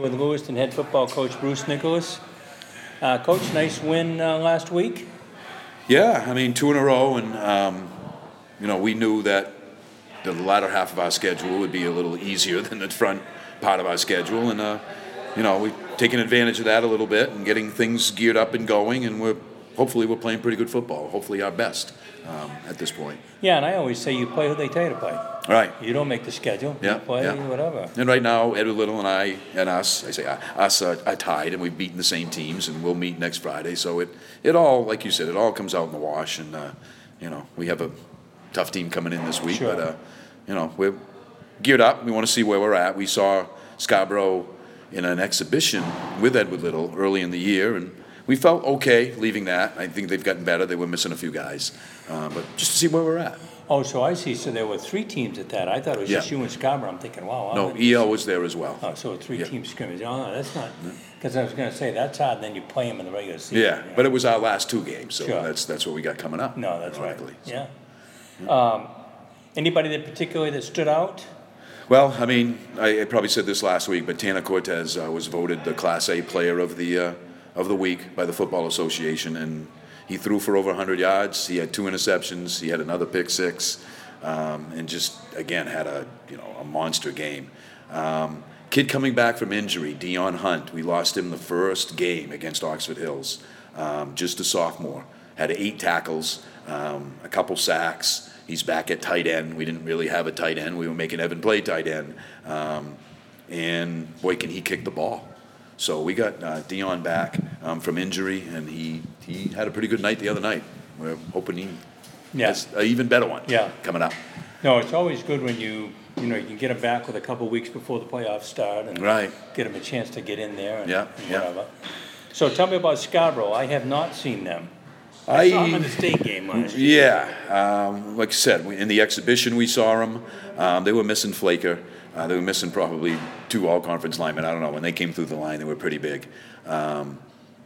With Lewiston head football coach Bruce Nicholas. Uh, Coach, nice win uh, last week. Yeah, I mean, two in a row, and, um, you know, we knew that the latter half of our schedule would be a little easier than the front part of our schedule, and, uh, you know, we've taken advantage of that a little bit and getting things geared up and going, and we're hopefully we're playing pretty good football, hopefully our best um, at this point. Yeah, and I always say you play who they tell you to play. Right. You don't make the schedule. Yeah, You play yeah. whatever. And right now, Edward Little and I and us, I say uh, us are, are tied, and we've beaten the same teams, and we'll meet next Friday. So it, it all, like you said, it all comes out in the wash, and uh, you know we have a tough team coming in this week, Sure. but uh, you know we're geared up. We want to see where we're at. We saw Scarborough in an exhibition with Edward Little early in the year, and we felt okay leaving that. I think they've gotten better. They were missing a few guys, uh, but just to see where we're at. Oh, so I see. So there were three teams at that. I thought it was just Yeah. you and Scarborough. I'm thinking, wow. No, wow, EL was there as well. Oh, so three Yeah. team scrimmage. Oh, no, that's not. Because I was going to say that's hard. Then you play them in the regular season. Yeah, but it was our last two games, so Sure. that's that's what we got coming up. No, that's right. ironically. Yeah. Um, anybody that particularly that stood out? Well, I mean, I, I probably said this last week, but Tana Cortez uh, was voted the Class A Player of the uh, of the week by the Football Association, and he threw for over 100 yards. He had two interceptions. He had another pick six, um, and just again had a you know a monster game. Um, kid coming back from injury, Dion Hunt. We lost him the first game against Oxford Hills. Um, just a sophomore, had eight tackles, um, a couple sacks. He's back at tight end. We didn't really have a tight end. We were making Evan play tight end. Um, and boy, can he kick the ball. So we got uh, Dion back um, from injury, and he, he had a pretty good night the other night. We're hoping he Yeah. has an even better one Yeah. coming up. No, it's always good when you you know you can get them back with a couple weeks before the playoffs start and Right. get them a chance to get in there and, Yeah, and yeah. whatever. So tell me about Scarborough. I have not seen them. I, I- saw them in the state game last year. Yeah, um, like I said, we, in the exhibition we saw them. Um, they were missing Flaker. Uh, they were missing probably two all-conference linemen. I don't know. When they came through the line, they were pretty big. Um,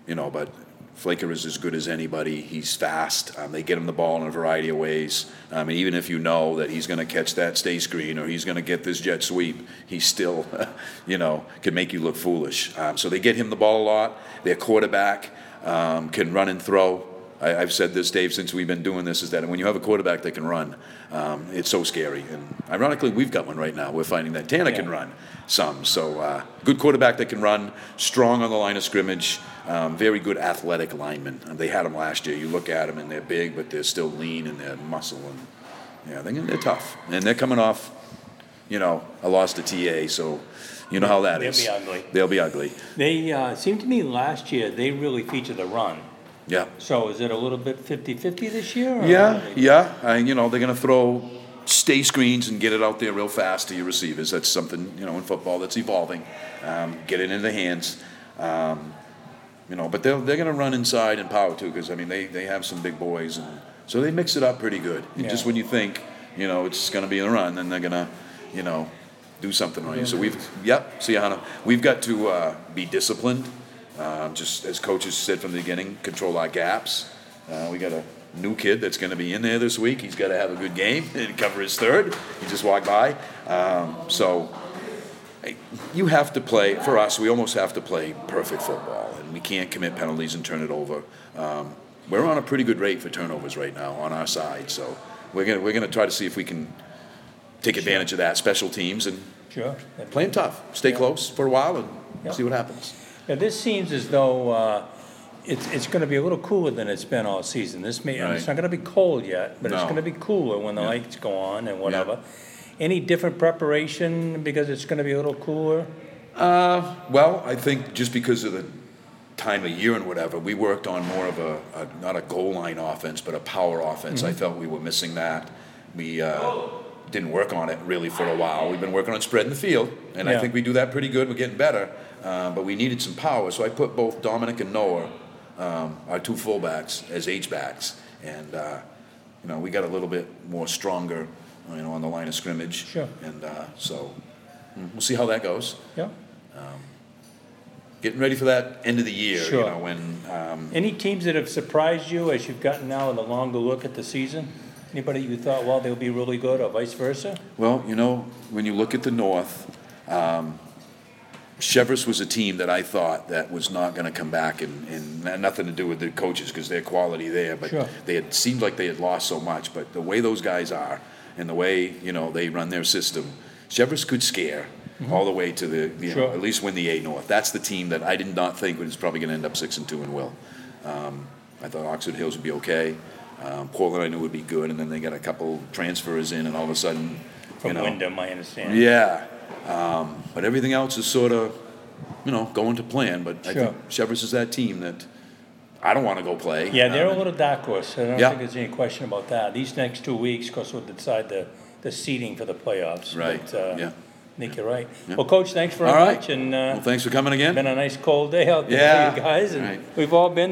you know, but Flaker is as good as anybody. He's fast. Um, they get him the ball in a variety of ways. I mean, even if you know that he's going to catch that stay screen or he's going to get this jet sweep, he still, you know, can make you look foolish. Um, so they get him the ball a lot. Their quarterback um, can run and throw. I, I've said this, Dave, since we've been doing this, is that when you have a quarterback that can run, um, it's so scary. And ironically, we've got one right now. We're finding that Tana can run some. So uh, good quarterback that can run, strong on the line of scrimmage, um, very good athletic lineman. They had them last year. You look at them and they're big, but they're still lean and they're muscle and yeah, they're, they're tough. And they're coming off, you know, a loss to TA. So you know how that They'll is. be ugly. They'll be ugly. They uh, seemed to me last year they really featured the run. Yeah. So is it a little bit 50-50 this year? or Yeah, they- yeah. and you know, they're going to throw stay screens and get it out there real fast to your receivers. That's something, you know, in football that's evolving. Um, get it in the hands. Um, you know, but they're, they're going to run inside and power too because, I mean, they, they have some big boys. and So they mix it up pretty good. And Yeah. Just when you think, you know, it's going to be a run, then they're going to, you know, do something on you. So we've, yep, see how, we've got to uh, be disciplined. Uh, just as coaches said from the beginning, control our gaps. Uh, we got a new kid that's going to be in there this week. He's got to have a good game and cover his third. He just walked by. Um, so you have to play, for us, we almost have to play perfect football, and we can't commit penalties and turn it over. Um, we're on a pretty good rate for turnovers right now on our side, so we're going we're gonna try to see if we can take advantage of that, special teams, and Sure. play them tough. Stay Yeah. close for a while and Yeah. see what happens. Now, this seems as though uh, it's, it's going to be a little cooler than it's been all season. This may, and it's Right. not going to be cold yet, but it's No. going to be cooler when the Yeah. lights go on and whatever. Any different preparation because it's going to be a little cooler? Uh, well, I think just because of the time of year and whatever, we worked on more of a, a not a goal line offense, but a power offense. I felt we were missing that. We uh, didn't work on it really for a while. We've been working on spreading the field, and Yeah. I think we do that pretty good. We're getting better, uh, but we needed some power. So I put both Dominic and Noah, um, our two fullbacks, as H backs, and uh, you know we got a little bit more stronger, you know, on the line of scrimmage. Sure. And uh, so mm, we'll see how that goes Yeah. getting ready for that end of the year, Sure. you know, when, um, Any teams that have surprised you as you've gotten now with a longer look at the season? Anybody you thought, well, they'll be really good or vice versa? well, you know, when you look at the North, um, Cheverus was a team that I thought that was not going to come back, and, and nothing to do with the coaches because their quality there. But Sure. they had seemed like they had lost so much. But the way those guys are, and the way you know they run their system, Cheverus could scare all the way to the you know, Mm-hmm. At least win the A North. That's the team that I did not think was probably going to end up six and two and will. Um, I thought Oxford Hills would be okay. Um, Portland I knew would be good, and then they got a couple transfers in, and all of a sudden, From you know, Windham, I understand. yeah, um, but everything else is sort of, you know, going to plan. But I Sure. think Cheverus is that team that I don't want to go play. Yeah, they're a Um, little dark horse. I don't Yeah. think there's any question about that. These next two weeks, of course, will decide the, the seeding for the playoffs. Right, But, uh, yeah. I think you're right. Yeah. Well, Coach, thanks very All right. much, and, Well, uh, thanks for coming again. been a nice cold day out there Yeah, for you guys, and right. we've all been